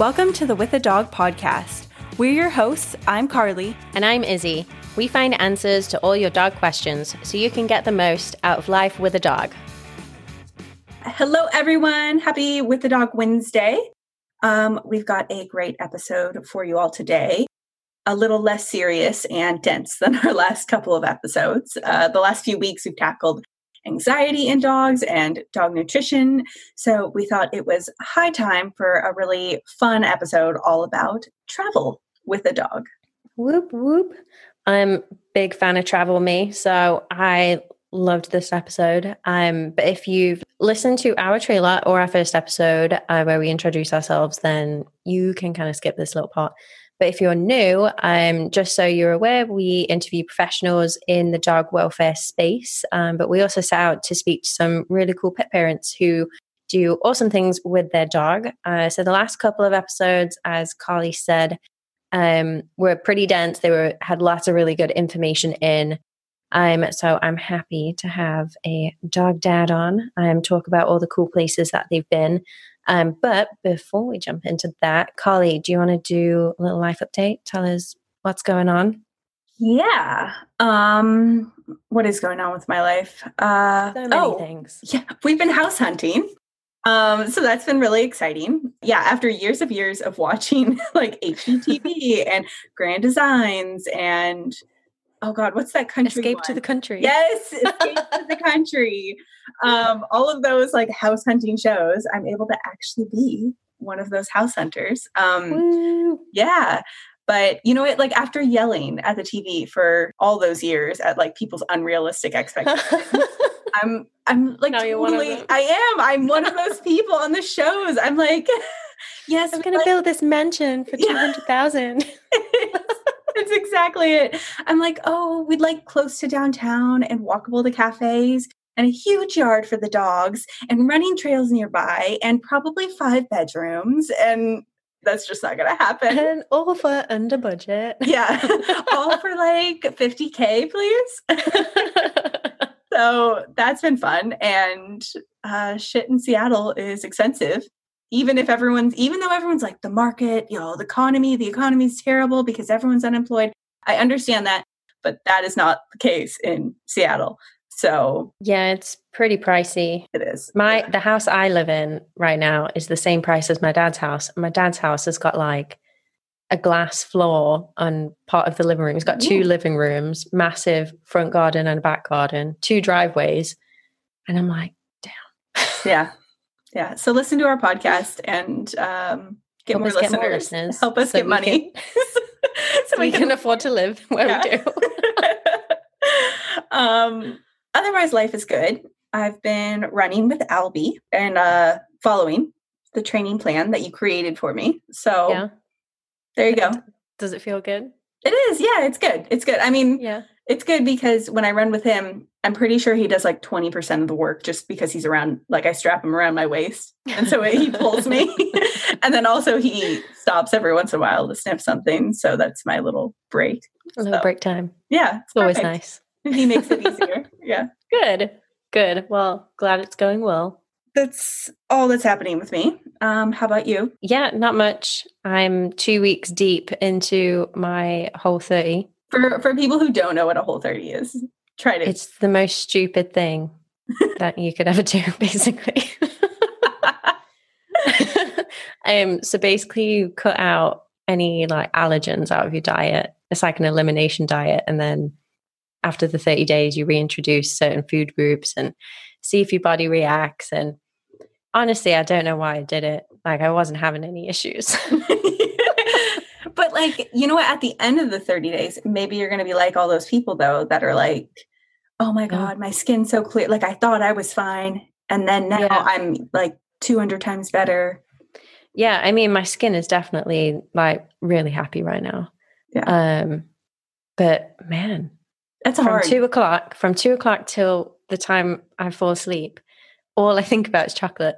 Welcome to the With a Dog podcast. We're your hosts. I'm Carly. And I'm Izzy. We find answers to all your dog questions so you can get the most out of life with a dog. Hello, everyone. Happy With the Dog Wednesday. Um, we've got a great episode for you all today. A little less serious and dense than our last couple of episodes. Uh, the last few weeks, we've tackled anxiety in dogs and dog nutrition. So we thought it was high time for a really fun episode all about travel with a dog. Whoop, whoop. I'm big fan of travel me, so I loved this episode. Um, but if you've listened to our trailer or our first episode uh, where we introduce ourselves, then you can kind of skip this little part. But if you're new, um, just so you're aware, we interview professionals in the dog welfare space, um, but we also set out to speak to some really cool pet parents who do awesome things with their dog. Uh, so the last couple of episodes, as Carly said, um, were pretty dense. They were had lots of really good information in. Um, so I'm happy to have a dog dad on um, talk about all the cool places that they've been. Um, but before we jump into that, Carly, do you want to do a little life update? Tell us what's going on. Yeah. Um, what is going on with my life? Uh, so many oh, things. Yeah, we've been house hunting. Um, so that's been really exciting. Yeah, after years of years of watching like HGTV and Grand Designs and oh god, what's that country? Escape one? to the country. Yes, Escape to the country. Um, all of those like house hunting shows. I'm able to actually be one of those house hunters. Um, yeah. But you know what? Like after yelling at the TV for all those years at like people's unrealistic expectations, I'm I'm like totally I am. I'm one of those people on the shows. I'm like, yes, I'm gonna like, build this mansion for two hundred thousand. That's exactly it. I'm like, oh, we'd like close to downtown and walkable to cafes and a huge yard for the dogs and running trails nearby and probably five bedrooms and that's just not going to happen. And all for under budget. Yeah. all for like 50K, please. so that's been fun. And uh, shit in Seattle is expensive even if everyone's even though everyone's like the market you know the economy the economy is terrible because everyone's unemployed i understand that but that is not the case in seattle so yeah it's pretty pricey it is my yeah. the house i live in right now is the same price as my dad's house my dad's house has got like a glass floor on part of the living room. It's got two living rooms, massive front garden and back garden, two driveways. And I'm like, damn. Yeah. Yeah. So listen to our podcast and um, get, more listeners. get more listeners. Help us so get money. Can, so we, we can, can, afford to live where yeah. we do. um, otherwise, life is good. I've been running with Albie and uh, following the training plan that you created for me. So yeah. there you go. Does it feel good? It is. Yeah, it's good. It's good. I mean, yeah. It's good because when I run with him, I'm pretty sure he does like 20% of the work just because he's around, like I strap him around my waist. And so he pulls me. and then also he stops every once in a while to sniff something. So that's my little break. A little so, break time. Yeah. It's, it's always nice. He makes it easier. yeah. Good. Good. Well, glad it's going well. That's all that's happening with me. Um, how about you? Yeah, not much. I'm two weeks deep into my whole 30 for for people who don't know what a whole 30 is try to it's the most stupid thing that you could ever do basically. Um so basically you cut out any like allergens out of your diet. It's like an elimination diet and then after the 30 days you reintroduce certain food groups and see if your body reacts. And honestly i don't know why i did it. Like i wasn't having any issues like, you know what? At the end of the 30 days, maybe you're going to be like all those people though that are like, oh my God, my skin's so clear. Like I thought I was fine. And then now yeah. I'm like 200 times better. Yeah. I mean, my skin is definitely like really happy right now. Yeah. Um, but man, that's from hard. two o'clock, from two o'clock till the time I fall asleep, all I think about is chocolate.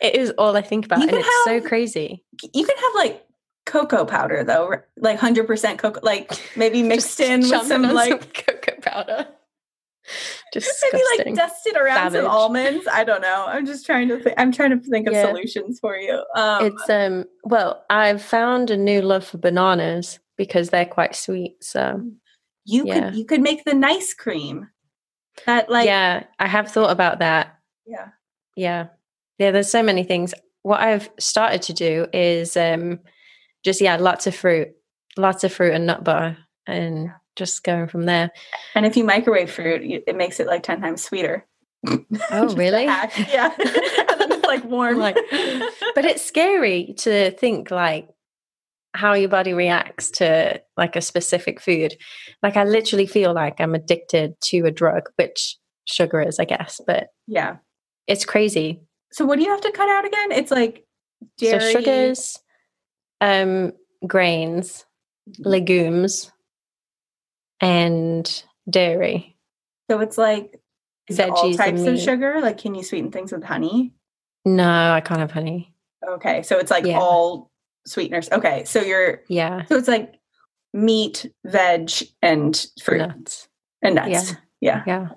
It is all I think about, and it's have, so crazy. You can have like cocoa powder though, like hundred percent cocoa, like maybe mixed in with some like some cocoa powder. Disgusting. Maybe like dusted around Savage. some almonds. I don't know. I'm just trying to. Think, I'm trying to think of Yeah. solutions for you. Um, it's um well, I've found a new love for bananas because they're quite sweet. So you yeah. could you could make the nice cream. That like yeah, I have thought about that. yeah. Yeah. Yeah, there's so many things. What I've started to do is um just yeah, lots of fruit. Lots of fruit and nut butter and just going from there. And if you microwave fruit, it makes it like ten times sweeter. Oh, really? Yeah, and then it's like warm. Like- But it's scary to think like how your body reacts to like a specific food. Like I literally feel like I'm addicted to a drug, which sugar is, I guess, but yeah. it's crazy. So what do you have to cut out again? It's like dairy. So sugars, um, grains, Mm-hmm. legumes, and dairy. So it's like is it all types of sugar. Like, can you sweeten things with honey? No, I can't have honey. Okay, so it's like Yeah. all sweeteners. Okay, so you're Yeah, so it's like meat, veg, and fruit nuts. and nuts. Yeah, Yeah,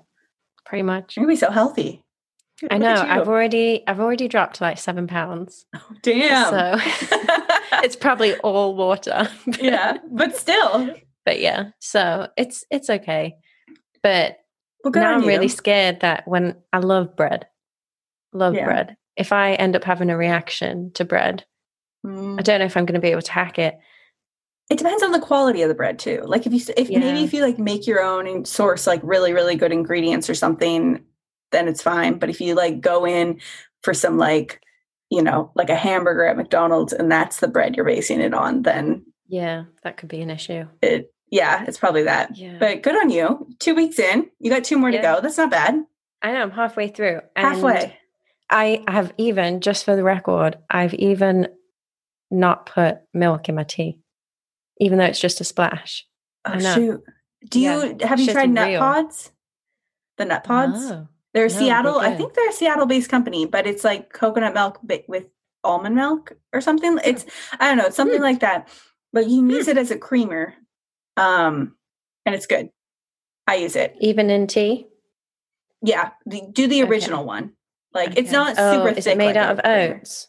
pretty much. you're gonna be so healthy. I know. I've already, I've already dropped like seven pounds. damn. So it's probably all water. yeah, but still, but yeah. So it's it's okay. But well, now I'm you. really scared that when I love bread, love Yeah. bread. If I end up having a reaction to bread, Mm. I don't know if I'm going to be able to hack it. It depends on the quality of the bread too. Like if you if maybe if you like make your own and source like really really good ingredients or something, then it's fine. But if you like go in for some like you know like a hamburger at McDonald's and that's the bread you're basing it on, then Yeah, that could be an issue. it yeah it's probably that. Yeah. But good on you. Two weeks in, you got two more Yeah. to go. That's not bad. I know I'm halfway through. and Halfway. I have even, just for the record, I've even not put milk in my tea, even though it's just a splash. Oh shoot. Do Yeah, you have you tried nut real. pods? The nut pods? No. They're No, Seattle. I think they're a Seattle-based company, but it's like coconut milk with almond milk or something. It's I don't know, it's something Hmm. like that. But you can use it as a creamer, um, and it's good. I use it. Even in tea? Yeah, do the Okay. original one. Like it's not Oh, super. Is thick it made like out of oats?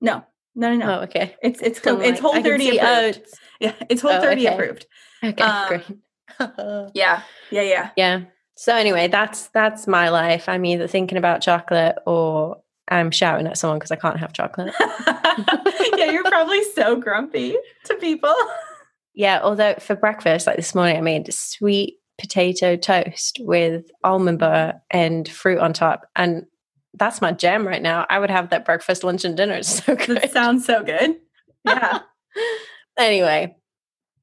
No, no, no, no. Oh, okay. It's it's co- it's whole thirty approved. oats. Yeah, it's whole Oh, thirty okay. approved. Okay, Um, great. Yeah, yeah, yeah. yeah. So anyway, that's that's my life. I'm either thinking about chocolate or I'm shouting at someone because I can't have chocolate. yeah, you're probably so grumpy to people. Yeah, although for breakfast, like this morning, I made sweet potato toast with almond butter and fruit on top, and that's my jam right now. I would have that breakfast, lunch, and dinner. It's so good. That sounds so good. Yeah. anyway,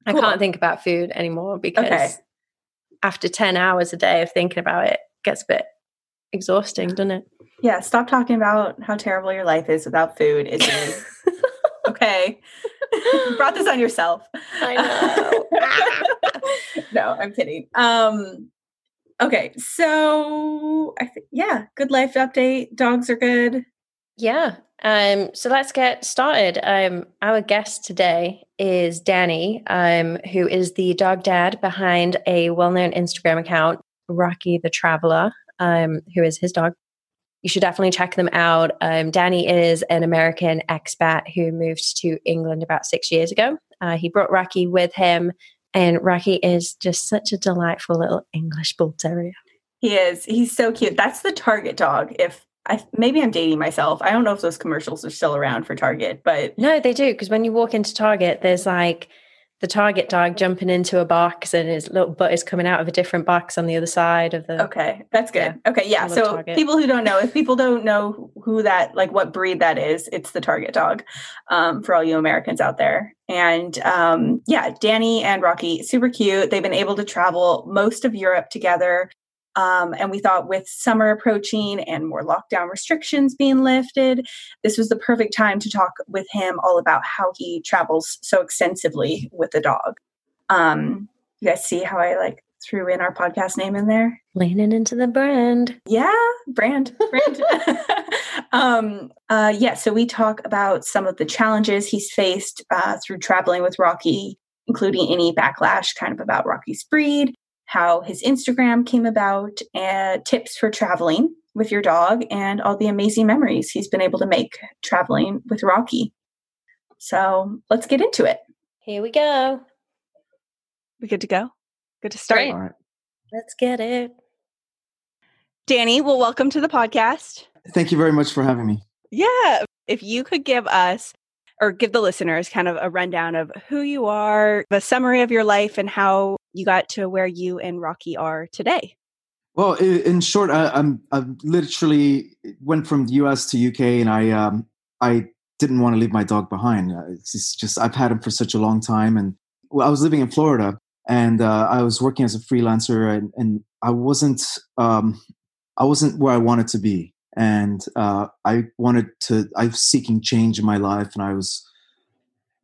I can't think about food anymore because Okay. After ten hours a day of thinking about it, it gets a bit exhausting, doesn't it? Yeah, stop talking about how terrible your life is without food. It's okay. You brought this on yourself. I know. no, I'm kidding. Um okay, so I think yeah, good life update. Dogs are good. Yeah. Um, so let's get started. Um, our guest today is Danny, um, who is the dog dad behind a well known Instagram account, Rocky the Traveler, um, who is his dog. You should definitely check them out. Um, Danny is an American expat who moved to England about six years ago. Uh, he brought Rocky with him, and Rocky is just such a delightful little English bull terrier. He is. He's so cute. That's the Target dog. If I maybe I'm dating myself. I don't know if those commercials are still around for Target, but No, they do because when you walk into Target, there's like the Target dog jumping into a box, and his little butt is coming out of a different box on the other side of the. Okay, that's good. Okay, yeah. So Target. people who don't know, if people don't know who that, like what breed that is, it's the Target dog. Um, for all you Americans out there, and um, yeah, Danny and Rocky, super cute. They've been able to travel most of Europe together. Um, and we thought with summer approaching and more lockdown restrictions being lifted, this was the perfect time to talk with him all about how he travels so extensively with the dog. Um, you guys see how I like threw in our podcast name in there? Leaning into the brand. Yeah, brand, brand. um, uh, yeah, so we talk about some of the challenges he's faced uh, through traveling with Rocky, including any backlash kind of about Rocky's breed, how his Instagram came about, and tips for traveling with your dog, and all the amazing memories he's been able to make traveling with Rocky. So let's get into it. Here we go. We good to go? Good to start. Great. All right. Let's get it. Danny, well, welcome to the podcast. Thank you very much for having me. Yeah. If you could give us or give the listeners kind of a rundown of who you are, a summary of your life, and how you got to where you and Rocky are today. Well, in short, I, I'm I literally went from the U.S. to U.K. and I um, I didn't want to leave my dog behind. Uh, It's just, just I've had him for such a long time, and well, I was living in Florida and uh, I was working as a freelancer, and, and I wasn't um, I wasn't where I wanted to be, and uh, I wanted to. I was seeking change in my life, and I was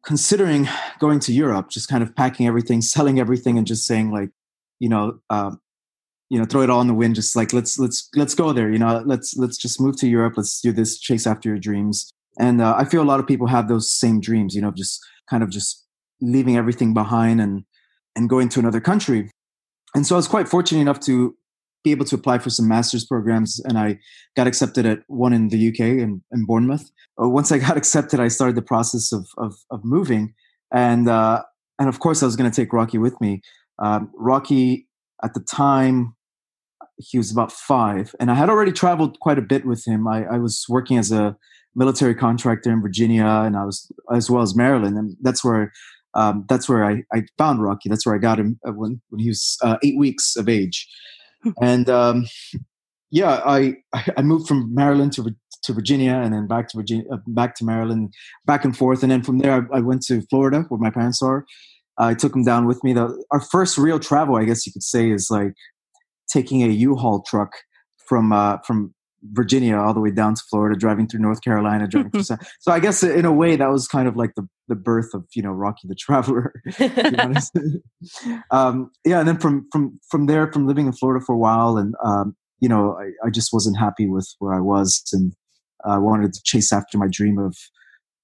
considering going to Europe, just kind of packing everything, selling everything, and just saying like, you know, um, you know, throw it all in the wind. Just like let's let's let's go there. You know, let's let's just move to Europe. Let's do this. Chase after your dreams. And uh, I feel a lot of people have those same dreams. You know, just kind of just leaving everything behind and and going to another country. And so I was quite fortunate enough to be able to apply for some master's programs, and I got accepted at one in the UK in, in Bournemouth. Uh, once I got accepted, I started the process of of, of moving, and uh, and of course I was going to take Rocky with me. Um, Rocky at the time he was about five, and I had already traveled quite a bit with him. I, I was working as a military contractor in Virginia, and I was as well as Maryland, and that's where um, that's where I, I found Rocky. That's where I got him uh, when when he was uh, eight weeks of age, and um, yeah, I I moved from Maryland to to Virginia, and then back to Virginia, uh, back to Maryland, back and forth, and then from there I, I went to Florida where my parents are. I took them down with me. The, our first real travel, I guess you could say, is like taking a U-Haul truck from uh, from Virginia all the way down to Florida, driving through North Carolina, driving through. South- so I guess in a way that was kind of like the the birth of you know Rocky the Traveler. to be honest. um, yeah, and then from from from there, from living in Florida for a while, and um, you know, I, I just wasn't happy with where I was, and I wanted to chase after my dream of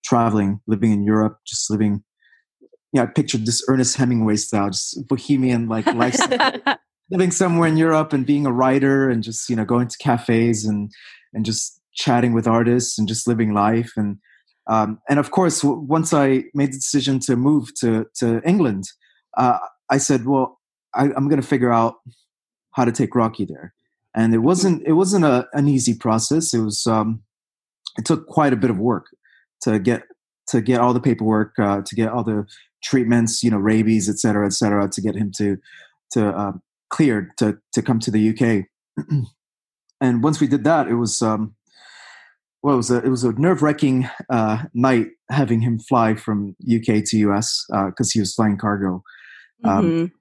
traveling, living in Europe, just living. Yeah, I pictured this Ernest Hemingway style, just bohemian like lifestyle living somewhere in Europe and being a writer and just you know going to cafes and and just chatting with artists and just living life and um, and of course once I made the decision to move to to England, uh, I said, well, I, I'm going to figure out how to take Rocky there, and it wasn't it wasn't a, an easy process. It was um, it took quite a bit of work to get to get all the paperwork uh, to get all the treatments, you know, rabies, et cetera, et cetera, to get him to to um, cleared to to come to the UK. and once we did that, it was um, well, it was a it was a nerve wracking uh, night having him fly from UK to US because he was flying cargo. Um, Mhm.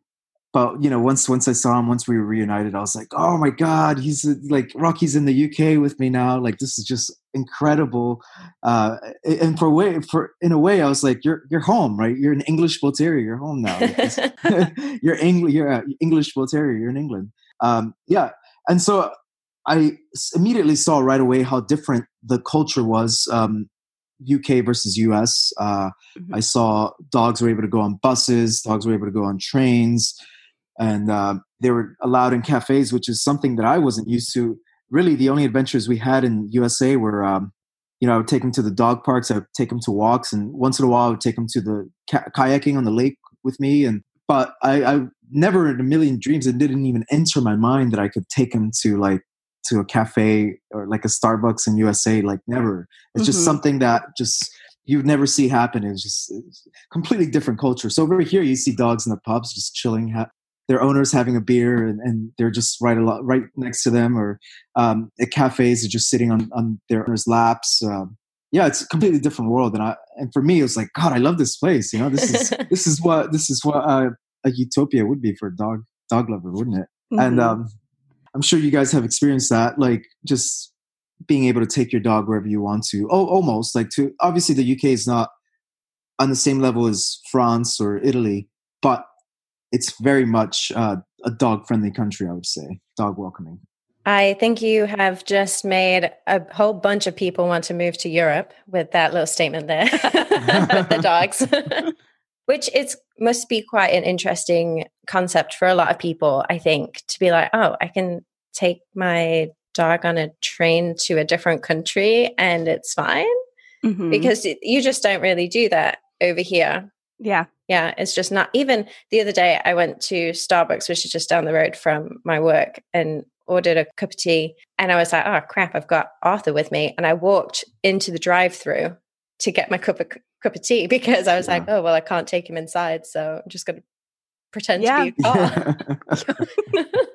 But you know, once once I saw him, once we were reunited, I was like, oh my god, he's uh, like Rocky's in the UK with me now. Like this is just incredible. Uh, and for way, for in a way, I was like, you're you're home, right? You're an English bull terrier. You're home now. You're English. You're an English bull terrier. You're in England. Um, yeah, and so I immediately saw right away how different the culture was. Um, UK versus US. Uh, Mhm. I saw dogs were able to go on buses. Dogs were able to go on trains, and uh, they were allowed in cafes, which is something that I wasn't used to. Really, the only adventures we had in USA were, um, you know, I would take them to the dog parks. I would take them to walks, and once in a while, I would take them to the ca- kayaking on the lake with me. And but I, I never in a million dreams it didn't even enter my mind that I could take him to like to a cafe or like a Starbucks in USA. Like never. It's just Mhm. something that just you'd never see happen. It's just it's completely different culture. So over here, you see dogs in the pubs just chilling, ha- their owners having a beer, and, and they're just right a lot, right next to them, or um, at cafes, they're just sitting on on their owners' laps. Um, yeah, it's a completely different world, and I and for me, it was like, God, I love this place. You know, this is this is what this is what uh, a utopia would be for a dog dog lover, wouldn't it? and Mhm. um, I'm sure you guys have experienced that, like just being able to take your dog wherever you want to. Oh, almost like to obviously the UK is not on the same level as France or Italy, but it's very much uh, a dog friendly country. I would say dog welcoming. I think you have just made a whole bunch of people want to move to Europe with that little statement there with the dogs. which it must be quite an interesting concept for a lot of people i think to be like oh i can take my dog on a train to a different country and it's fine mm-hmm. because you just don't really do that over here yeah yeah it's just not even the other day i went to starbucks which is just down the road from my work and ordered a cup of tea and i was like oh crap i've got arthur with me and i walked into the drive through to get my cup of cup of tea because I was yeah. like, oh well, I can't take him inside, so I'm just going to pretend yeah. to be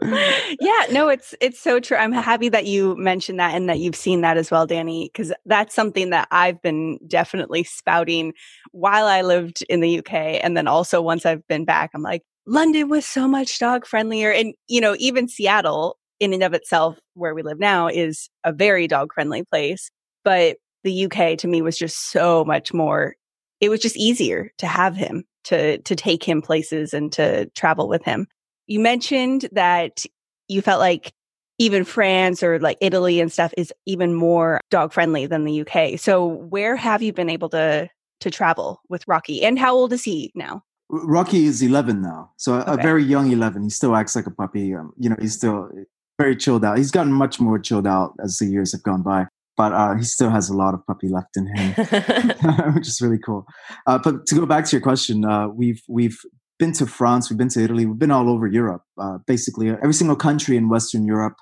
yeah, no, it's it's so true. I'm happy that you mentioned that and that you've seen that as well, Danny, because that's something that I've been definitely spouting while I lived in the UK, and then also once I've been back, I'm like, London was so much dog friendlier, and you know, even Seattle in and of itself, where we live now, is a very dog friendly place, but the UK to me was just so much more it was just easier to have him to to take him places and to travel with him. You mentioned that you felt like even France or like Italy and stuff is even more dog friendly than the UK. So where have you been able to to travel with Rocky and how old is he now? Rocky is 11 now. So okay. a very young 11. He still acts like a puppy. Um, you know, he's still very chilled out. He's gotten much more chilled out as the years have gone by but uh, he still has a lot of puppy left in him, which is really cool. Uh, but to go back to your question, uh, we've we've been to France, we've been to Italy, we've been all over Europe, uh, basically every single country in Western Europe,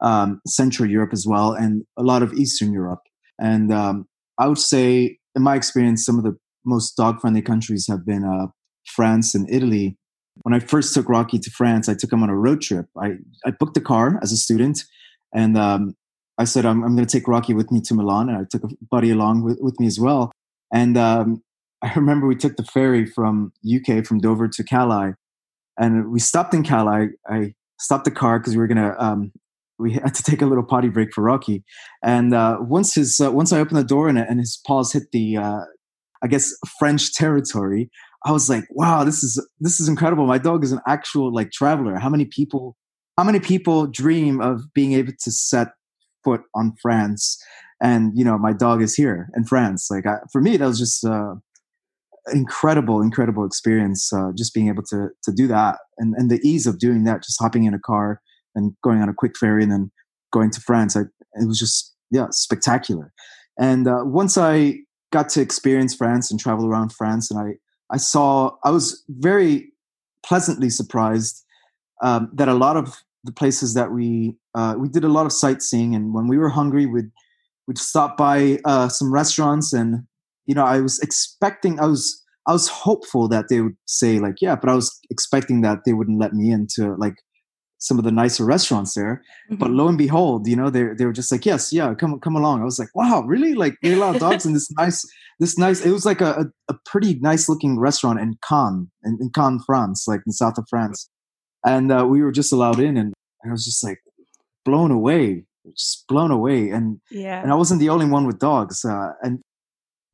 um, Central Europe as well, and a lot of Eastern Europe. And um, I would say, in my experience, some of the most dog-friendly countries have been uh, France and Italy. When I first took Rocky to France, I took him on a road trip. I, I booked a car as a student, and um, I said, I'm, I'm going to take Rocky with me to Milan. And I took a buddy along with, with me as well. And um, I remember we took the ferry from UK, from Dover to Calais. And we stopped in Calais. I stopped the car because we were going to, um, we had to take a little potty break for Rocky. And uh, once his, uh, once I opened the door and, and his paws hit the, uh, I guess, French territory, I was like, wow, this is, this is incredible. My dog is an actual like traveler. How many people, how many people dream of being able to set foot on France, and you know my dog is here in France. Like I, for me, that was just uh, incredible, incredible experience. Uh, just being able to to do that, and and the ease of doing that, just hopping in a car and going on a quick ferry, and then going to France. I, it was just yeah, spectacular. And uh, once I got to experience France and travel around France, and I I saw I was very pleasantly surprised um, that a lot of the places that we uh, we did a lot of sightseeing, and when we were hungry, we'd we'd stop by uh, some restaurants, and you know, I was expecting, I was I was hopeful that they would say like, yeah, but I was expecting that they wouldn't let me into like some of the nicer restaurants there. Mm-hmm. But lo and behold, you know, they they were just like, yes, yeah, come come along. I was like, wow, really? Like they allow dogs in this nice this nice. It was like a, a, pretty nice looking restaurant in Cannes in, in Cannes, France, like in south of France and uh, we were just allowed in, and I was just like blown away, just blown away. And yeah, and I wasn't the only one with dogs. Uh, and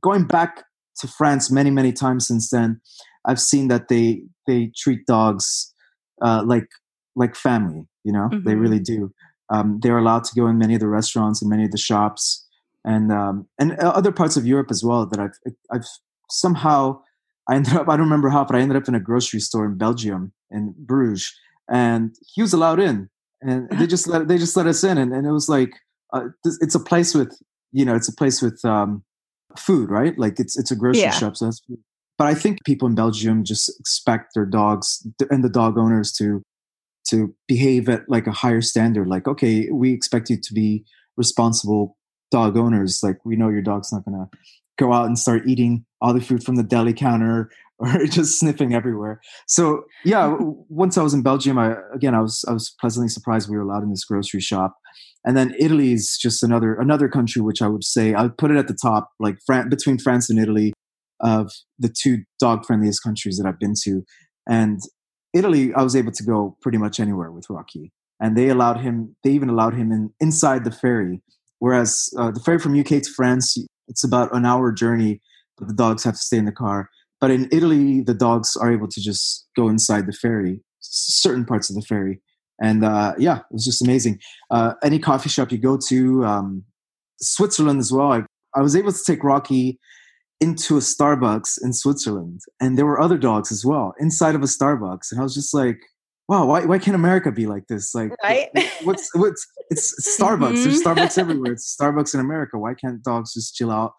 going back to France many many times since then, I've seen that they they treat dogs uh, like like family. You know, mm-hmm. they really do. Um, they're allowed to go in many of the restaurants and many of the shops, and um, and other parts of Europe as well. That I've I've somehow I ended up I don't remember how, but I ended up in a grocery store in Belgium in Bruges, and he was allowed in, and they just let they just let us in, and, and it was like uh, it's a place with you know it's a place with um, food, right? Like it's it's a grocery yeah. shop, so that's. Food. But I think people in Belgium just expect their dogs and the dog owners to to behave at like a higher standard. Like, okay, we expect you to be responsible dog owners. Like, we know your dog's not going to go out and start eating all the food from the deli counter or just sniffing everywhere. So yeah, once I was in Belgium, I again I was I was pleasantly surprised we were allowed in this grocery shop. And then Italy is just another another country which I would say I would put it at the top, like Fran- between France and Italy, of the two dog friendliest countries that I've been to. And Italy, I was able to go pretty much anywhere with Rocky, and they allowed him. They even allowed him in inside the ferry. Whereas uh, the ferry from UK to France, it's about an hour journey, but the dogs have to stay in the car. But in Italy, the dogs are able to just go inside the ferry, certain parts of the ferry. And uh, yeah, it was just amazing. Uh, any coffee shop you go to, um, Switzerland as well. I, I was able to take Rocky into a Starbucks in Switzerland, and there were other dogs as well inside of a Starbucks, and I was just like, "Wow, why why can't America be like this? Like, right? what's what's it's Starbucks? There's Mhm. Starbucks everywhere. It's Starbucks in America. Why can't dogs just chill out?"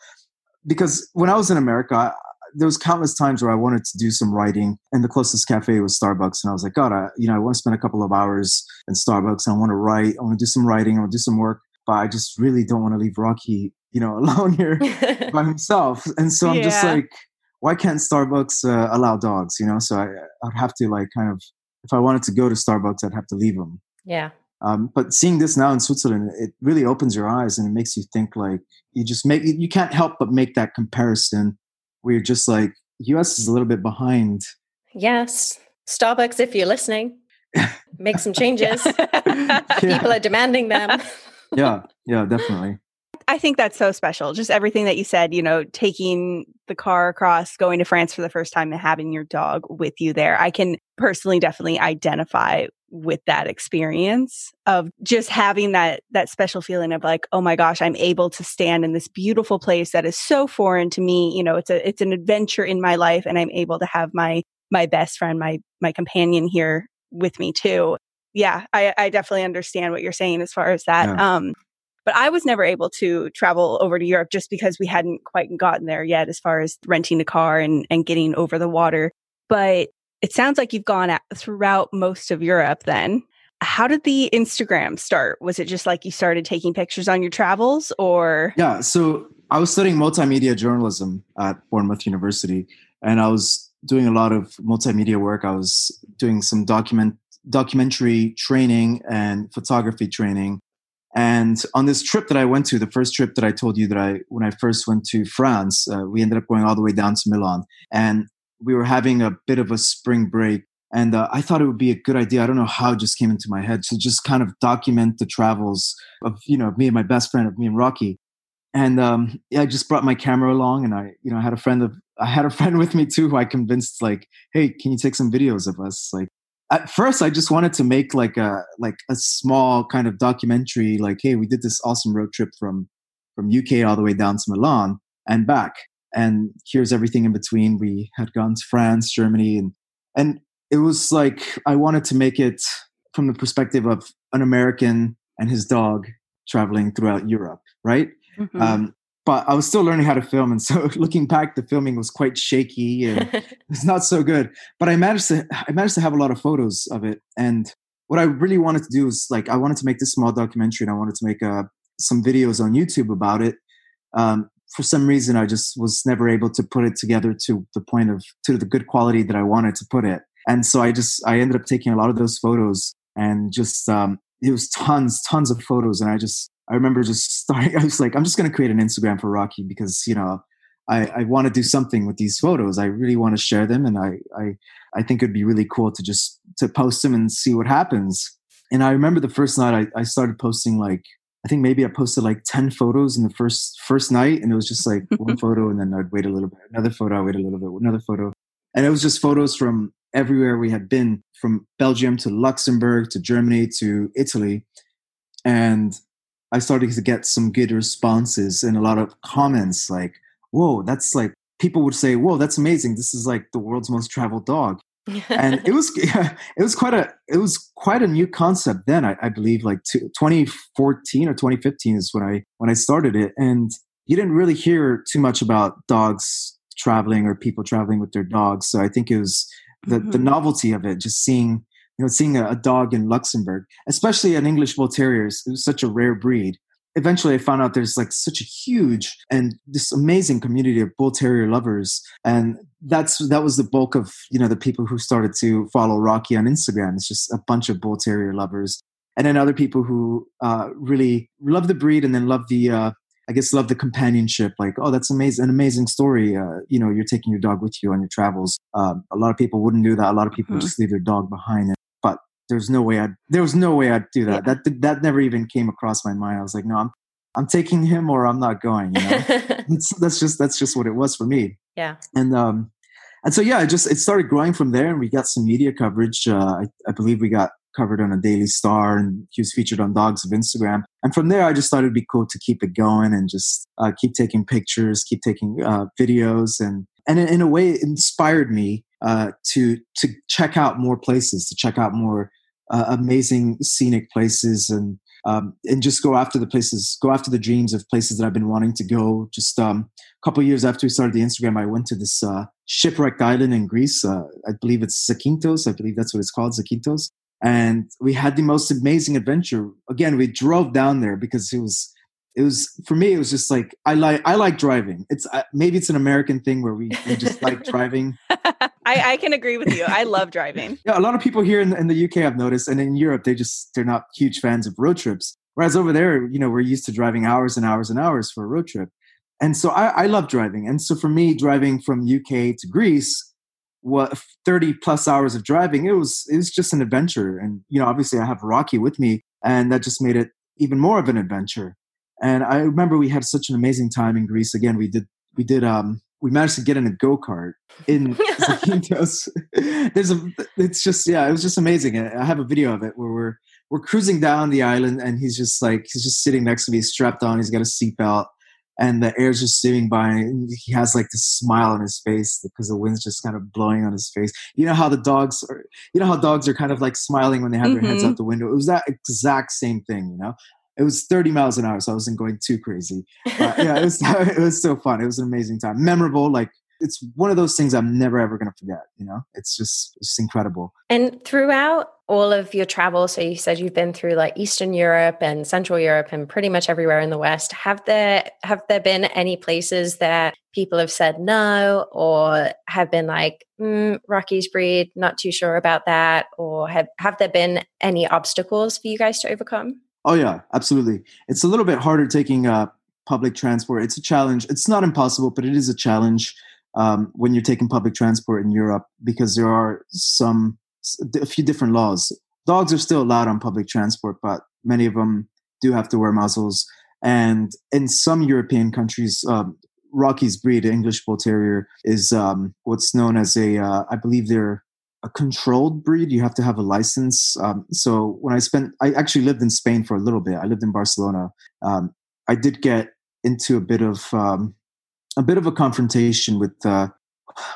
Because when I was in America, I, there was countless times where I wanted to do some writing, and the closest cafe was Starbucks, and I was like, "God, I, you know, I want to spend a couple of hours in Starbucks. I want to write. I want to do some writing. I want to do some work." But I just really don't want to leave Rocky, you know, alone here by himself. And so I'm just like, why can't Starbucks uh, allow dogs? You know, so I, I'd have to like kind of, if I wanted to go to Starbucks, I'd have to leave them. yeah. Um, but seeing this now in Switzerland, it really opens your eyes and it makes you think like you just make you can't help but make that comparison where you're just like U.S. is a little bit behind. Yes. Starbucks, if you're listening, make some changes. People are demanding them. Yeah, yeah, definitely. I think that's so special. Just everything that you said, you know, taking the car across, going to France for the first time and having your dog with you there. I can personally definitely identify with that experience of just having that that special feeling of like, oh my gosh, I'm able to stand in this beautiful place that is so foreign to me. You know, it's a it's an adventure in my life and I'm able to have my my best friend, my my companion here with me too. Yeah, I, I definitely understand what you're saying as far as that. Yeah. Um but I was never able to travel over to Europe just because we hadn't quite gotten there yet as far as renting a car and, and getting over the water. But it sounds like you've gone throughout most of Europe then. How did the Instagram start? Was it just like you started taking pictures on your travels or? Yeah, so I was studying multimedia journalism at Bournemouth University, and I was doing a lot of multimedia work. I was doing some document documentary training and photography training. And on this trip that I went to, the first trip that I told you that I when I first went to France, uh, we ended up going all the way down to Milan, and we were having a bit of a spring break. And uh, I thought it would be a good idea. I don't know how it just came into my head to just kind of document the travels of you know me and my best friend, of me and Rocky and um, yeah, I just brought my camera along, and I, you know, I had a friend of, I had a friend with me too, who I convinced, like, hey, can you take some videos of us? Like, at first, I just wanted to make like a like a small kind of documentary, like, hey, we did this awesome road trip from from UK all the way down to Milan and back, and here's everything in between. We had gone to France, Germany, and and it was like I wanted to make it from the perspective of an American and his dog traveling throughout Europe, right? Mhm. Um, but I was still learning how to film, and so looking back, the filming was quite shaky and it's not so good. But I managed to I managed to have a lot of photos of it, and what I really wanted to do was like I wanted to make this small documentary, and I wanted to make uh, some videos on YouTube about it. Um, for some reason, I just was never able to put it together to the point of to the good quality that I wanted to put it, and so I just I ended up taking a lot of those photos and just um, it was tons tons of photos, and I just I remember just starting. I was like, I'm just going to create an Instagram for Rocky because you know I, I want to do something with these photos. I really want to share them, and I I I think it'd be really cool to just to post them and see what happens. And I remember the first night I, I started posting like I think maybe I posted like ten photos in the first first night, and it was just like one photo, and then I'd wait a little bit, another photo, I wait a little bit, another photo, and it was just photos from everywhere we had been, from Belgium to Luxembourg to Germany to Italy, and I started to get some good responses and a lot of comments like, "Whoa, that's like." People would say, "Whoa, that's amazing! This is like the world's most traveled dog." and it was it was quite a it was quite a new concept then I, I believe like two, 2014 or 2015 is when I when I started it and you didn't really hear too much about dogs traveling or people traveling with their dogs so I think it was the the Mhm. novelty of it just seeing you know seeing a, a dog in Luxembourg especially an English Bull Terrier is- it was such a rare breed eventually I found out there's like such a huge and this amazing community of bull terrier lovers, and that's that was the bulk of you know the people who started to follow Rocky on Instagram. It's just a bunch of bull terrier lovers, and then other people who uh, really love the breed and then love the uh, I guess love the companionship. Like, oh, that's amazing, an amazing story. Uh, you know, you're taking your dog with you on your travels. Um, a lot of people wouldn't do that. A lot of people Mhm. just leave their dog behind. There's no way I'd there was no way I'd do that. Yeah. That that never even came across my mind. I was like, no, I'm I'm taking him or I'm not going. You know, that's just that's just what it was for me. yeah. And um, and so yeah, it just it started growing from there, and we got some media coverage. Uh, I, I believe we got covered on a Daily Star, and he was featured on Dogs of Instagram. And from there, I just thought it'd be cool to keep it going and just uh, keep taking pictures, keep taking uh, videos, and and in, in, a way, it inspired me uh, to to check out more places, to check out more uh, amazing scenic places, and um, and just go after the places, go after the dreams of places that I've been wanting to go. Just um, a couple years after we started the Instagram, I went to this uh, shipwrecked island in Greece. Uh, I believe it's Zakynthos. I believe that's what it's called, Zakynthos. And we had the most amazing adventure. Again, we drove down there because it was it was for me it was just like i like i like driving it's uh, maybe it's an american thing where we, we just like driving I, I can agree with you. I love driving. Yeah a lot of people here in the, in the uk i've noticed and in europe they just they're not huge fans of road trips. Whereas over there you know we're used to driving hours and hours and hours for a road trip. And so i, I love driving. And so for me driving from uk to greece what 30 plus hours of driving it was it was just an adventure. And you know obviously i have rocky with me and that just made it even more of an adventure. And I remember we had such an amazing time in Greece. Again, we did we did um we managed to get in a go kart in Zakynthos. There's a it's just yeah, it was just amazing. I have a video of it where we're we're cruising down the island and he's just like he's just sitting next to me, strapped on, he's got a seatbelt, and the air's just sitting by and he has like this smile on his face because the wind's just kind of blowing on his face. You know how the dogs are you know how dogs are kind of like smiling when they have mm-hmm. their heads mm-hmm. out the window. It was that exact same thing, you know it was 30 miles an hour, so I wasn't going too crazy. But yeah, it was it was so fun. It was an amazing time, memorable. Like it's one of those things I'm never ever going to forget. You know, it's just it's incredible. And throughout all of your travel, so you said you've been through like Eastern Europe and Central Europe and pretty much everywhere in the West. Have there have there been any places that people have said no, or have been like mm, Rocky's breed, not too sure about that, or have have there been any obstacles for you guys to overcome? Oh yeah, absolutely. It's a little bit harder taking uh, public transport. It's a challenge. It's not impossible, but it is a challenge um, when you're taking public transport in Europe because there are some a few different laws. Dogs are still allowed on public transport, but many of them do have to wear muzzles. And in some European countries, um, Rocky's breed, English Bull Terrier, is um, what's known as a, uh, I believe they're a controlled breed. You have to have a license. Um, so when I spent, I actually lived in Spain for a little bit. I lived in Barcelona. Um, I did get into a bit of um, a bit of a confrontation with uh,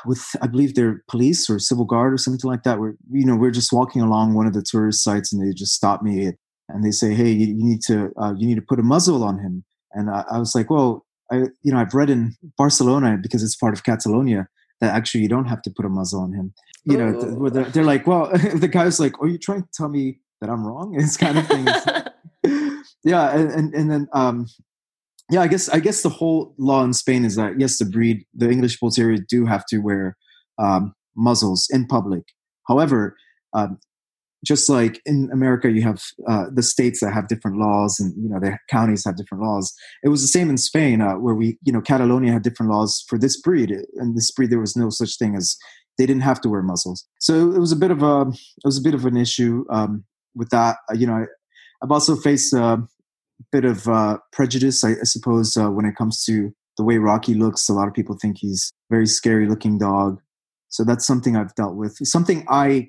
with I believe their police or civil guard or something like that. Where you know we're just walking along one of the tourist sites and they just stop me and they say, "Hey, you, you need to uh, you need to put a muzzle on him." And I, I was like, "Well, I you know I've read in Barcelona because it's part of Catalonia." that actually you don't have to put a muzzle on him. You know, Ooh. they're, they're like, well, the guy's like, are you trying to tell me that I'm wrong? It's kind of thing. yeah, and, and and then um, yeah, I guess I guess the whole law in Spain is that yes, the breed, the English Bull Terriers do have to wear um, muzzles in public. However, um, just like in America, you have uh, the states that have different laws, and you know the counties have different laws. It was the same in Spain, uh, where we, you know, Catalonia had different laws for this breed, and this breed there was no such thing as they didn't have to wear muzzles. So it was a bit of a it was a bit of an issue um, with that. Uh, you know, I, have also faced a bit of uh, prejudice, I, I suppose, uh, when it comes to the way Rocky looks. A lot of people think he's a very scary looking dog. So that's something I've dealt with. Something I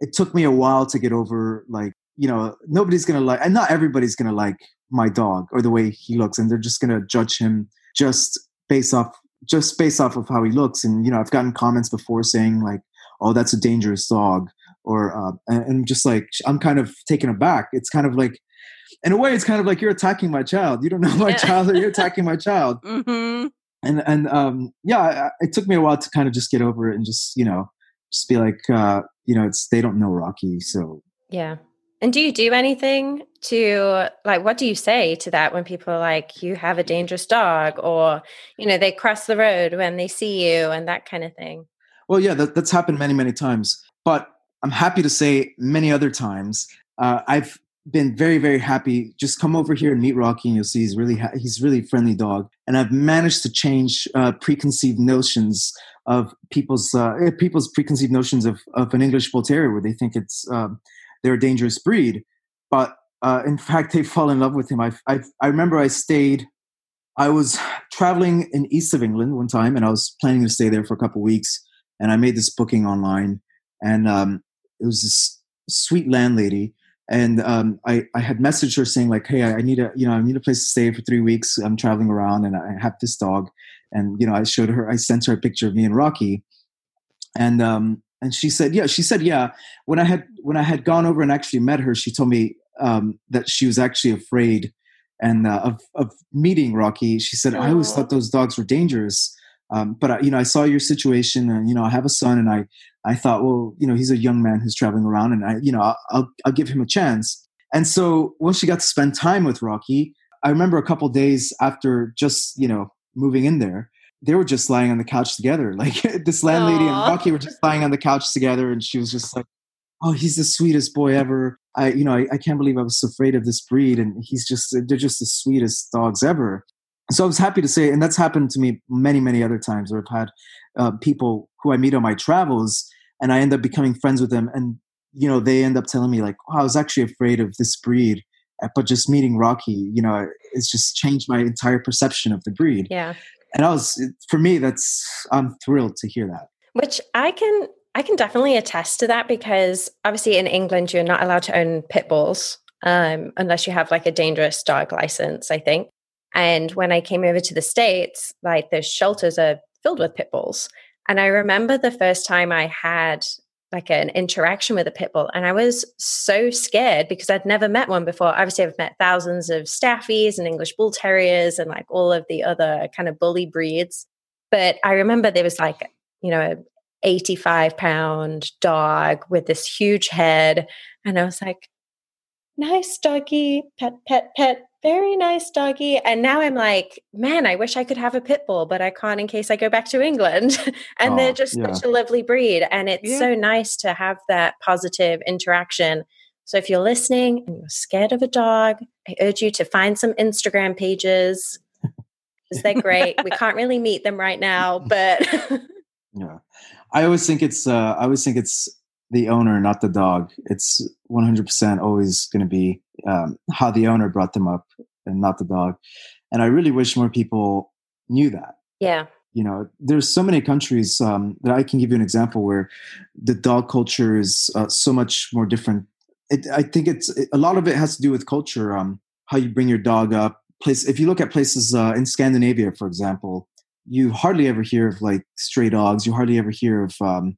it took me a while to get over like you know nobody's gonna like and not everybody's gonna like my dog or the way he looks and they're just gonna judge him just based off just based off of how he looks. And you know i've gotten comments before saying like oh that's a dangerous dog or uh, and just like i'm kind of taken aback. It's kind of like in a way it's kind of like you're attacking my child. You don't know my child or you're attacking my child. Mm-hmm. and and um yeah it took me a while to kind of just get over it and just you know just be like uh you know, it's they don't know Rocky, so yeah. And do you do anything to like what do you say to that when people are like you have a dangerous dog or you know they cross the road when they see you and that kind of thing? Well, yeah, that, that's happened many many times. But I'm happy to say many other times uh, I've been very very happy. Just come over here and meet Rocky, and you'll see he's really ha- he's really friendly dog. And I've managed to change uh, preconceived notions of people's uh, eh, people's preconceived notions of, of an English Bull Terrier, where they think it's um, they're a dangerous breed, but uh, in fact they fall in love with him. I I I remember I stayed. I was traveling in east of England one time, and I was planning to stay there for a couple weeks. And I made this booking online, and um, it was this sweet landlady and um, I, I had messaged her saying like hey I, I, need a you know i need a place to stay for three weeks i'm traveling around and i have this dog and you know i showed her i sent her a picture of me and rocky and um and she said yeah she said yeah when i had when i had gone over and actually met her she told me um that she was actually afraid and uh, of, of meeting rocky she said Aww. i always thought those dogs were dangerous um, but I, you know, I saw your situation, and you know, I have a son, and I, I thought, well, you know, he's a young man who's traveling around, and I, you know, I'll, I'll, I'll give him a chance. And so once she got to spend time with Rocky, I remember a couple days after just you know moving in there, they were just lying on the couch together. Like this landlady Aww. and Rocky were just lying on the couch together, and she was just like, "Oh, he's the sweetest boy ever." I, you know, I, I can't believe I was afraid of this breed, and he's just they're just the sweetest dogs ever so I was happy to say, and that's happened to me many, many other times where I've had uh, people who I meet on my travels and I end up becoming friends with them. And, you know, they end up telling me, like, oh, I was actually afraid of this breed, uh, but just meeting Rocky, you know, it's just changed my entire perception of the breed. Yeah. And I was, for me, that's, I'm thrilled to hear that. Which I can, I can definitely attest to that because obviously in England, you're not allowed to own pit bulls um, unless you have like a dangerous dog license, I think. And when I came over to the States, like the shelters are filled with pit bulls. And I remember the first time I had like an interaction with a pit bull, and I was so scared because I'd never met one before. Obviously, I've met thousands of staffies and English bull terriers and like all of the other kind of bully breeds. But I remember there was like, you know, a 85 pound dog with this huge head. And I was like, nice doggy, pet, pet, pet very nice doggy. And now I'm like, man, I wish I could have a pit bull, but I can't in case I go back to England. and oh, they're just yeah. such a lovely breed. And it's yeah. so nice to have that positive interaction. So if you're listening and you're scared of a dog, I urge you to find some Instagram pages because they're great. we can't really meet them right now, but yeah. I always think it's uh, I always think it's the owner, not the dog. It's 100% always going to be um, how the owner brought them up and not the dog. And I really wish more people knew that. Yeah. You know, there's so many countries um, that I can give you an example where the dog culture is uh, so much more different. It, I think it's it, a lot of it has to do with culture, um, how you bring your dog up. Place if you look at places uh, in Scandinavia, for example, you hardly ever hear of like stray dogs. You hardly ever hear of um,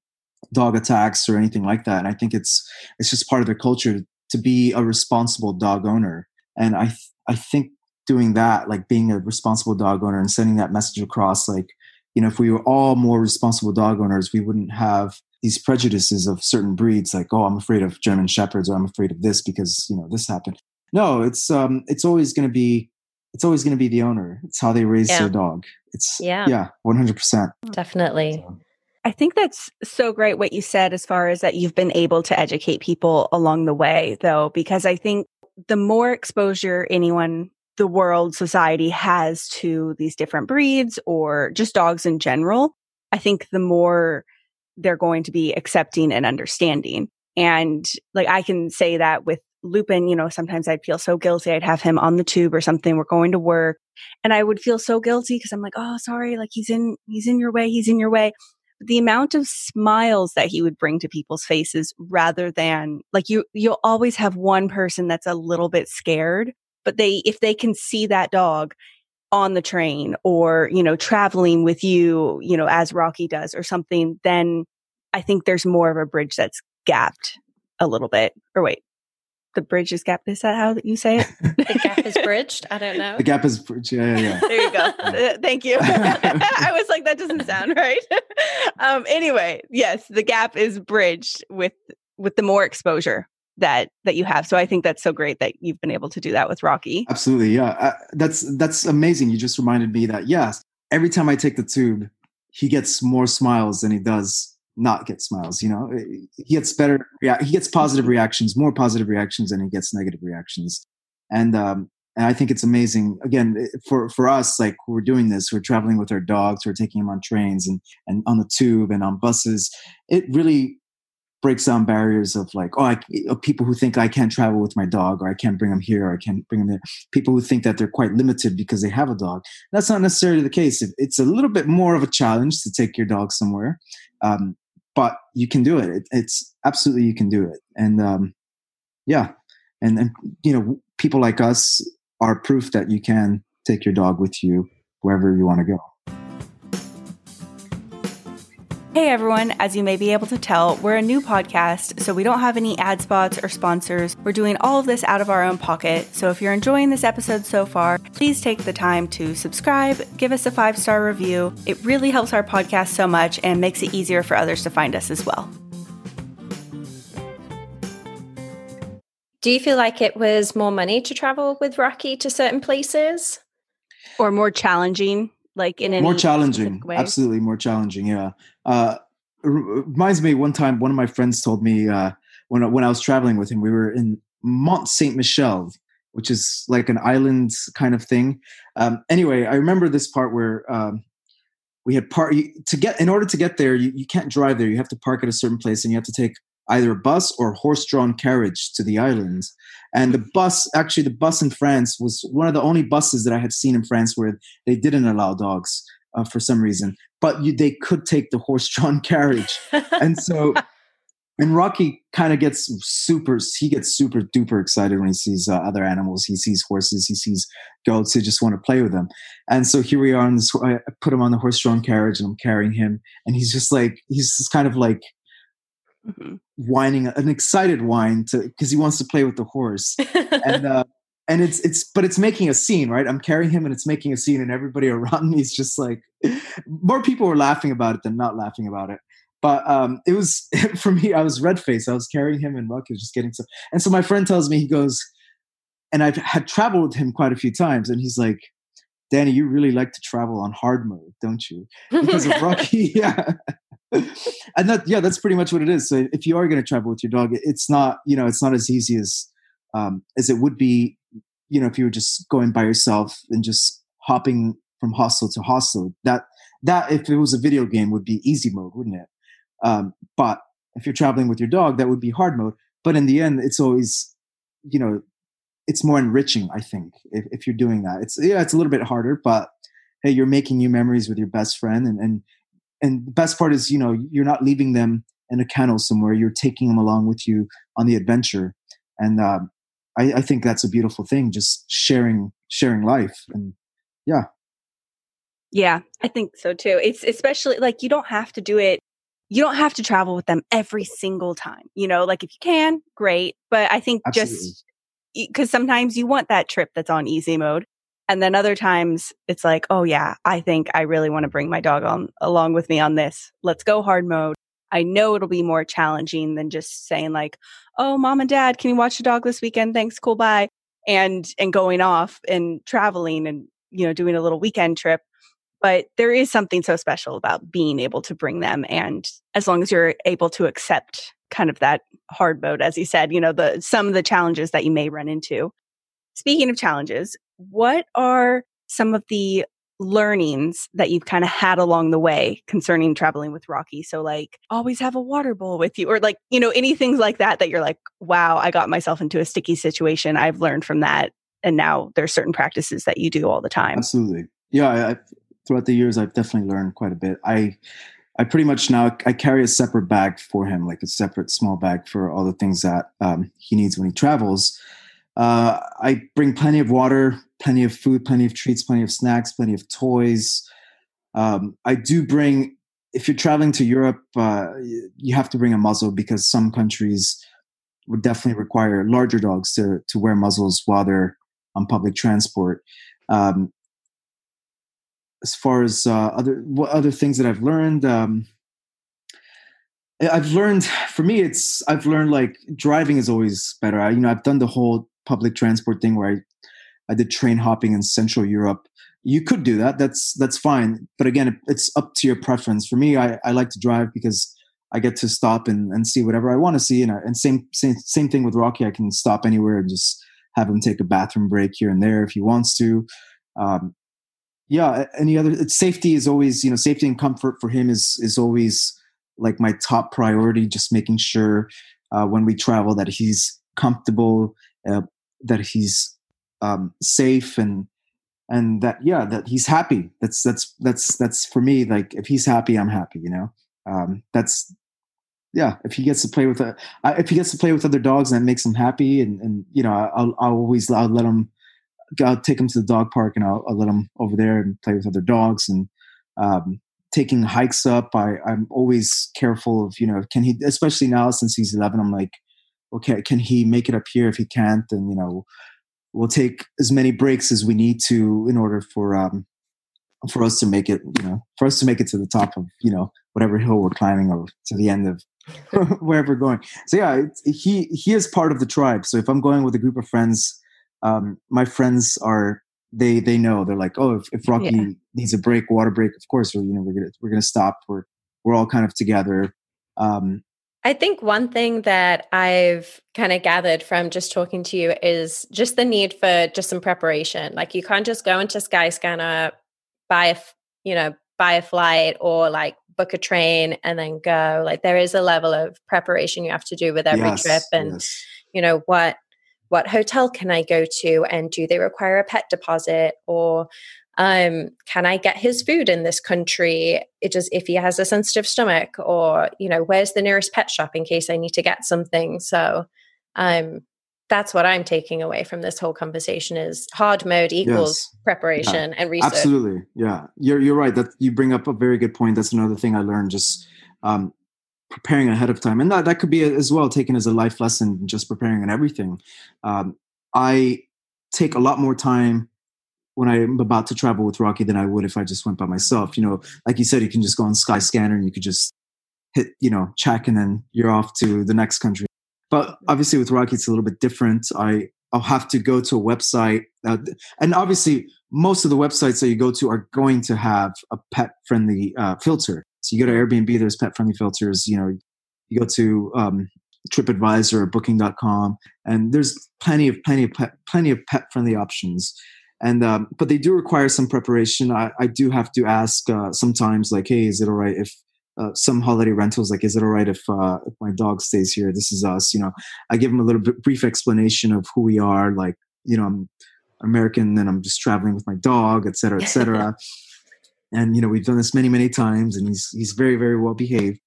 dog attacks or anything like that. And I think it's it's just part of their culture to be a responsible dog owner. And I th- I think doing that, like being a responsible dog owner and sending that message across, like you know, if we were all more responsible dog owners, we wouldn't have these prejudices of certain breeds, like oh, I'm afraid of German shepherds or I'm afraid of this because you know this happened. No, it's um, it's always going to be it's always going to be the owner. It's how they raise yeah. their dog. It's yeah, yeah, one hundred percent. Definitely. So. I think that's so great what you said as far as that you've been able to educate people along the way, though, because I think the more exposure anyone, the world, society has to these different breeds or just dogs in general, I think the more they're going to be accepting and understanding. And like I can say that with Lupin, you know, sometimes I'd feel so guilty. I'd have him on the tube or something. We're going to work and I would feel so guilty because I'm like, oh, sorry, like he's in, he's in your way. He's in your way the amount of smiles that he would bring to people's faces rather than like you you'll always have one person that's a little bit scared but they if they can see that dog on the train or you know traveling with you you know as rocky does or something then i think there's more of a bridge that's gapped a little bit. Or wait the bridge is gap. Is that how you say it? the gap is bridged. I don't know. The gap is bridged. Yeah, yeah, yeah. There you go. Uh, thank you. I was like, that doesn't sound right. um, anyway, yes, the gap is bridged with with the more exposure that that you have. So I think that's so great that you've been able to do that with Rocky. Absolutely, yeah. Uh, that's that's amazing. You just reminded me that yes, every time I take the tube, he gets more smiles than he does not get smiles. You know, he gets better. Yeah, he gets positive reactions, more positive reactions than he gets negative reactions. And um, and I think it's amazing. Again, for for us, like we're doing this, we're traveling with our dogs, we're taking them on trains and and on the tube and on buses. It really breaks down barriers of like, oh, I, people who think I can't travel with my dog, or I can't bring them here, or I can't bring them there. People who think that they're quite limited because they have a dog. That's not necessarily the case. It's a little bit more of a challenge to take your dog somewhere. Um, but you can do it. it. It's absolutely you can do it, and um, yeah, and and you know people like us are proof that you can take your dog with you wherever you want to go. Hey everyone, as you may be able to tell, we're a new podcast, so we don't have any ad spots or sponsors. We're doing all of this out of our own pocket. So if you're enjoying this episode so far, please take the time to subscribe, give us a five star review. It really helps our podcast so much and makes it easier for others to find us as well. Do you feel like it was more money to travel with Rocky to certain places? Or more challenging? like in any more challenging absolutely more challenging yeah uh reminds me one time one of my friends told me uh when, when i was traveling with him we were in mont saint michel which is like an island kind of thing. Um anyway i remember this part where um we had part to get in order to get there you, you can't drive there. You have to park at a certain place and you have to take either a bus or horse-drawn carriage to the island. and the bus, actually, the bus in France was one of the only buses that I had seen in France where they didn't allow dogs uh, for some reason, but you, they could take the horse-drawn carriage. and so, and Rocky kind of gets super, he gets super duper excited when he sees uh, other animals. He sees horses, he sees goats, he just want to play with them. And so here we are, in this, I put him on the horse-drawn carriage and I'm carrying him, and he's just like, he's just kind of like mm-hmm. whining an excited whine to because he wants to play with the horse and uh and it's it's but it's making a scene right? I'm carrying him and it's making a scene and everybody around me is just like more people were laughing about it than not laughing about it. But um it was for me i was red faced. I was carrying him and Rocky was just getting so and so my friend tells me he goes and i've had traveled with him quite a few times and he's like danny you really like to travel on hard mode don't you? Because of rocky yeah. And that yeah that's pretty much what it is. So if you are going to travel with your dog it's not you know it's not as easy as um as it would be you know if you were just going by yourself and just hopping from hostel to hostel that that if it was a video game would be easy mode wouldn't it? Um but if you're traveling with your dog that would be hard mode. But in the end it's always you know it's more enriching i think if, if you're doing that. It's yeah it's a little bit harder but hey you're making new memories with your best friend and, and and the best part is you know you're not leaving them in a kennel somewhere. You're taking them along with you on the adventure. And um, I, I think that's a beautiful thing just sharing sharing life and yeah yeah i think so too it's especially like you don't have to do it you don't have to travel with them every single time you know like if you can great but i think Absolutely. just because sometimes you want that trip that's on easy mode and then other times it's like, oh yeah, I think I really want to bring my dog on along with me on this. Let's go hard mode. I know it'll be more challenging than just saying like, oh, mom and dad, can you watch the dog this weekend? Thanks, cool, bye. And and going off and traveling and you know doing a little weekend trip. But there is something so special about being able to bring them, and as long as you're able to accept kind of that hard mode, as you said, you know the some of the challenges that you may run into. Speaking of challenges, what are some of the learnings that you've kind of had along the way concerning traveling with Rocky? So, like, always have a water bowl with you, or like, you know, any things like that that you're like, wow, I got myself into a sticky situation. I've learned from that. And now there's certain practices that you do all the time. Absolutely. Yeah. I, I, throughout the years, I've definitely learned quite a bit. I, I pretty much now I carry a separate bag for him, like a separate small bag for all the things that um, he needs when he travels. Uh, I bring plenty of water, plenty of food, plenty of treats, plenty of snacks, plenty of toys. Um, I do bring, if you're traveling to Europe, uh, you have to bring a muzzle because some countries would definitely require larger dogs to, to wear muzzles while they're on public transport. Um, as far as uh, other what other things that I've learned, um, I've learned for me, it's I've learned like driving is always better. I, you know, I've done the whole public transport thing where I, I did train hopping in Central Europe. You could do that. That's that's fine. But again, it's up to your preference. For me, I, I like to drive because I get to stop and, and see whatever I want to see. And, I, and same, same same thing with Rocky. I can stop anywhere and just have him take a bathroom break here and there if he wants to. Um, yeah. Any other? It's safety is always you know safety and comfort for him is is always like my top priority. Just making sure uh, when we travel that he's comfortable, uh, that he's um, safe and and that yeah that he's happy that's that's that's that's for me like if he's happy i'm happy you know um, that's yeah, if he gets to play with a, uh, if he gets to play with other dogs it makes him happy, and and you know, I'll, I'll always I'll let him, I'll take him to the dog park and I'll, I'll let him over there and play with other dogs and um, taking hikes up. I I'm always careful of you know can he especially now since he's 11. I'm like, okay, can he make it up here? If he can't, then you know, we'll take as many breaks as we need to in order for um for us to make it you know for us to make it to the top of you know whatever hill we're climbing or to the end of wherever we're going. So yeah, he he is part of the tribe. So if I'm going with a group of friends, um, my friends are they they know they're like, oh, if, if Rocky yeah. needs a break, water break, of course, or you know, we're gonna we're gonna stop. We're we're all kind of together. Um, I think one thing that I've kind of gathered from just talking to you is just the need for just some preparation. Like you can't just go into Skyscanner, buy a you know buy a flight or like book a train and then go. Like there is a level of preparation you have to do with every yes, trip and yes. you know what what hotel can I go to and do they require a pet deposit or um, can I get his food in this country? It just if he has a sensitive stomach, or you know, where's the nearest pet shop in case I need to get something. So, um, that's what I'm taking away from this whole conversation is hard mode equals yes. preparation yeah. and research. Absolutely. Yeah. You're you're right. That you bring up a very good point. That's another thing I learned just um, preparing ahead of time. And that, that could be as well taken as a life lesson, just preparing and everything. Um, I take a lot more time when I'm about to travel with Rocky than I would if I just went by myself. You know, like you said, you can just go on Skyscanner and you could just hit, you know, check and then you're off to the next country but obviously with Rocky, it's a little bit different. I I'll have to go to a website, uh, and obviously most of the websites that you go to are going to have a pet friendly uh, filter. So you go to Airbnb, there's pet friendly filters. You know, you go to um, TripAdvisor or Booking.com, and there's plenty of plenty of pet, plenty of pet friendly options. And um, but they do require some preparation. I, I do have to ask uh, sometimes, like, hey, is it all right if uh, some holiday rentals like is it all right if, uh, if my dog stays here? This is us you know? I give them a little bit brief explanation of who we are like you know i'm american and i'm just traveling with my dog et cetera et cetera. And you know we've done this many many times and he's he's very very well behaved.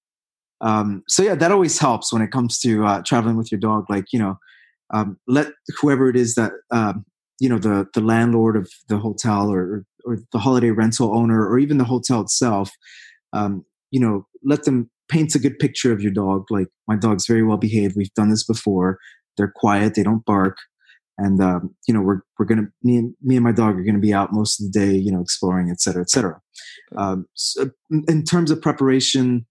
Um, so yeah that always helps when it comes to uh, traveling with your dog like you know um, let whoever it is that um, you know the the landlord of the hotel or or the holiday rental owner or even the hotel itself um, you know, let them paint a good picture of your dog. Like my dog's very well behaved. We've done this before. They're quiet. They don't bark. And um, you know, we're we're gonna me and me and my dog are gonna be out most of the day, you know, exploring, et cetera, et cetera. Um, so in terms of preparation,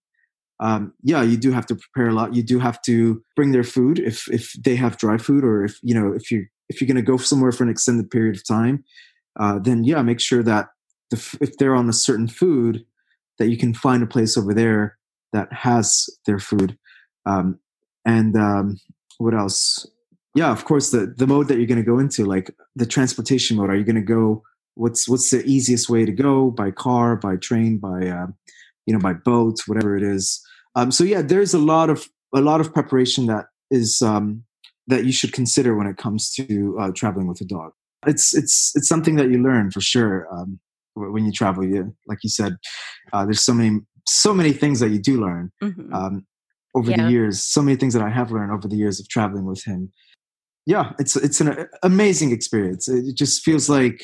um, yeah, you do have to prepare a lot. You do have to bring their food if if they have dry food, or if you know if you if you're going to go somewhere for an extended period of time, uh, then yeah, make sure that the, if they're on a certain food, that you can find a place over there that has their food. Um, and um, what else? Yeah, of course, the the mode that you're going to go into, like the transportation mode. Are you going to go? What's what's the easiest way to go? By car, by train, by uh, you know, by boat, whatever it is. Um, so yeah, there's a lot of a lot of preparation that is um, that you should consider when it comes to uh, traveling with a dog. It's it's it's something that you learn for sure. Um, when you travel you like you said uh, there's so many so many things that you do learn mm-hmm. um, over yeah. the years so many things that i have learned over the years of traveling with him yeah it's it's an amazing experience it just feels like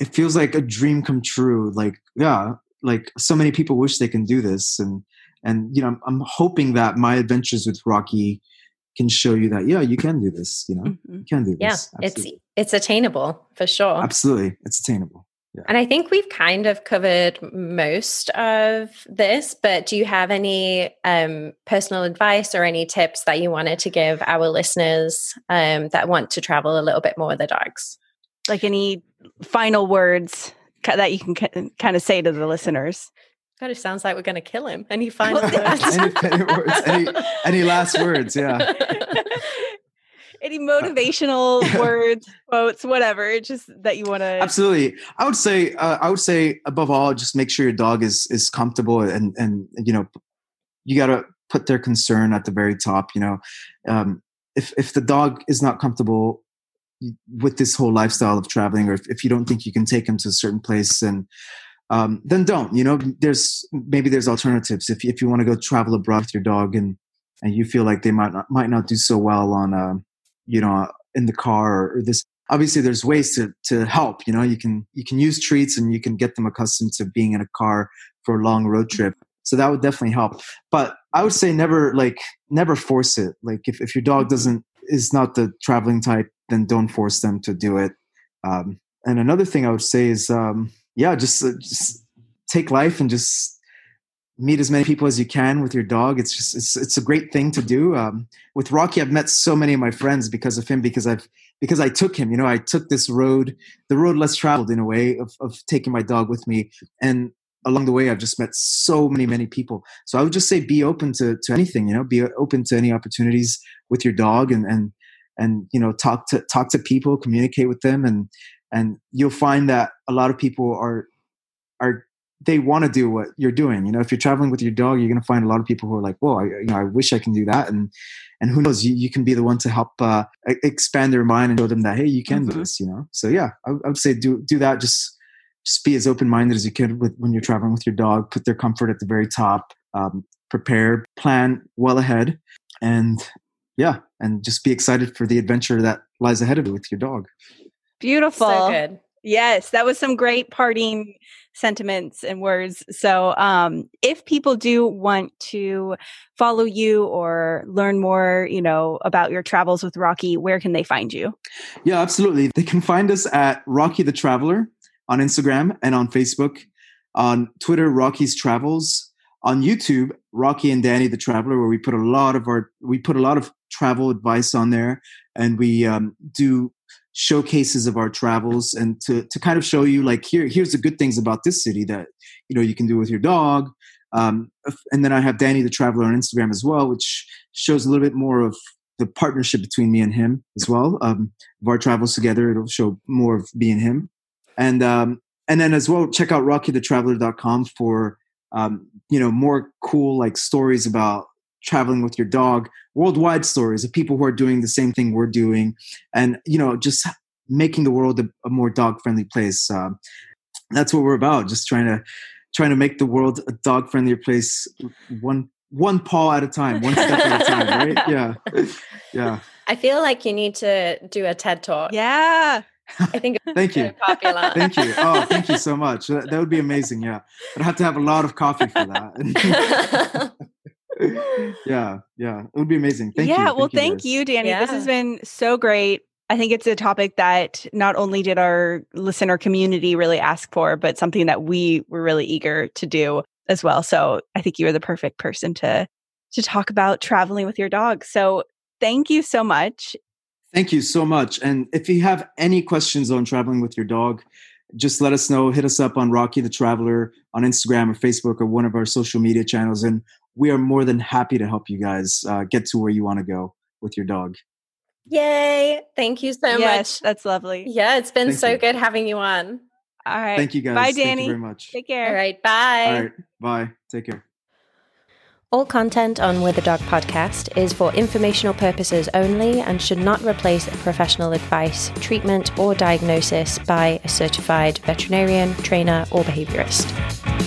it feels like a dream come true like yeah like so many people wish they can do this and and you know i'm, I'm hoping that my adventures with rocky can show you that yeah you can do this you know mm-hmm. you can do this yeah it's it's attainable for sure absolutely it's attainable yeah. And I think we've kind of covered most of this, but do you have any um, personal advice or any tips that you wanted to give our listeners um, that want to travel a little bit more with their dogs? Like any final words that you can kind of say to the listeners? God, it sounds like we're going to kill him. Any final words? any, any, words? Any, any last words? Yeah. any motivational words, quotes, whatever, just that you want to. Absolutely, I would say. Uh, I would say above all, just make sure your dog is is comfortable, and and you know, you got to put their concern at the very top. You know, um, if if the dog is not comfortable with this whole lifestyle of traveling, or if, if you don't think you can take him to a certain place, and um, then don't. You know, there's maybe there's alternatives if if you want to go travel abroad with your dog and and you feel like they might not might not do so well on uh, you know in the car or, this obviously there's ways to to help you know you can you can use treats and you can get them accustomed to being in a car for a long road trip so that would definitely help but i would say never like never force it like if, if your dog mm-hmm. doesn't is not the traveling type then don't force them to do it um, and another thing i would say is um, yeah just, uh, just take life and just meet as many people as you can with your dog. It's just it's, it's a great thing to do. Um, with rocky i've met so many of my friends because of him because i've because i took him you know i took this road the road less traveled in a way of, of taking my dog with me. And along the way i've just met so many many people. So i would just say be open to, to anything you know be open to any opportunities with your dog and and and you know talk to talk to people communicate with them and and you'll find that a lot of people are are they want to do what you're doing. You know, if you're traveling with your dog, you're going to find a lot of people who are like, "Whoa, I, you know, I wish I can do that." And and who knows, you, you can be the one to help uh, expand their mind and show them that, hey, you can mm-hmm. do this. You know, so yeah, I, I, would say do do that. Just just be as open minded as you can with when you're traveling with your dog. Put their comfort at the very top. Um, prepare, plan well ahead, and yeah, and just be excited for the adventure that lies ahead of you with your dog. Beautiful. So good. Yes, that was some great parting sentiments and words. So, um, if people do want to follow you or learn more, you know, about your travels with Rocky, where can they find you? Yeah, absolutely. They can find us at Rocky the Traveler on Instagram and on Facebook, on Twitter, Rocky's Travels, on YouTube, Rocky and Danny the Traveler, where we put a lot of our we put a lot of travel advice on there, and we um, do showcases of our travels and to, to kind of show you like here here's the good things about this city that you know you can do with your dog. Um, and then i have danny the traveler on instagram as well which shows a little bit more of the partnership between me and him as well um, of our travels together. It'll show more of me and him. And um, and then as well check out rockythetraveler.com for um, you know more cool like stories about traveling with your dog worldwide stories of people who are doing the same thing we're doing and you know just making the world a, a more dog friendly place um, that's what we're about just trying to trying to make the world a dog friendlier place one one paw at a time one step at a time right yeah yeah i feel like you need to do a ted talk yeah I think thank you. Popular. thank you. Oh, thank you so much. That, that would be amazing. Yeah. But I have to have a lot of coffee for that. yeah, yeah, it would be amazing. Thank yeah, you. Yeah, well, thank you, thank you Danny. Yeah. This has been so great. I think it's a topic that not only did our listener community really ask for, but something that we were really eager to do as well. So I think you are the perfect person to to talk about traveling with your dog. So thank you so much. Thank you so much. And if you have any questions on traveling with your dog, just let us know. Hit us up on Rocky the Traveler on Instagram or Facebook or one of our social media channels, and we are more than happy to help you guys uh, get to where you want to go with your dog. Yay. Thank you so yes, much. That's lovely. Yeah, it's been Thank so you. good having you on. All right. Thank you guys. Bye, Danny. Thank you very much. Take care. All right. Bye. All right. Bye. Take care. All content on With a Dog podcast is for informational purposes only and should not replace professional advice, treatment, or diagnosis by a certified veterinarian, trainer, or behaviorist.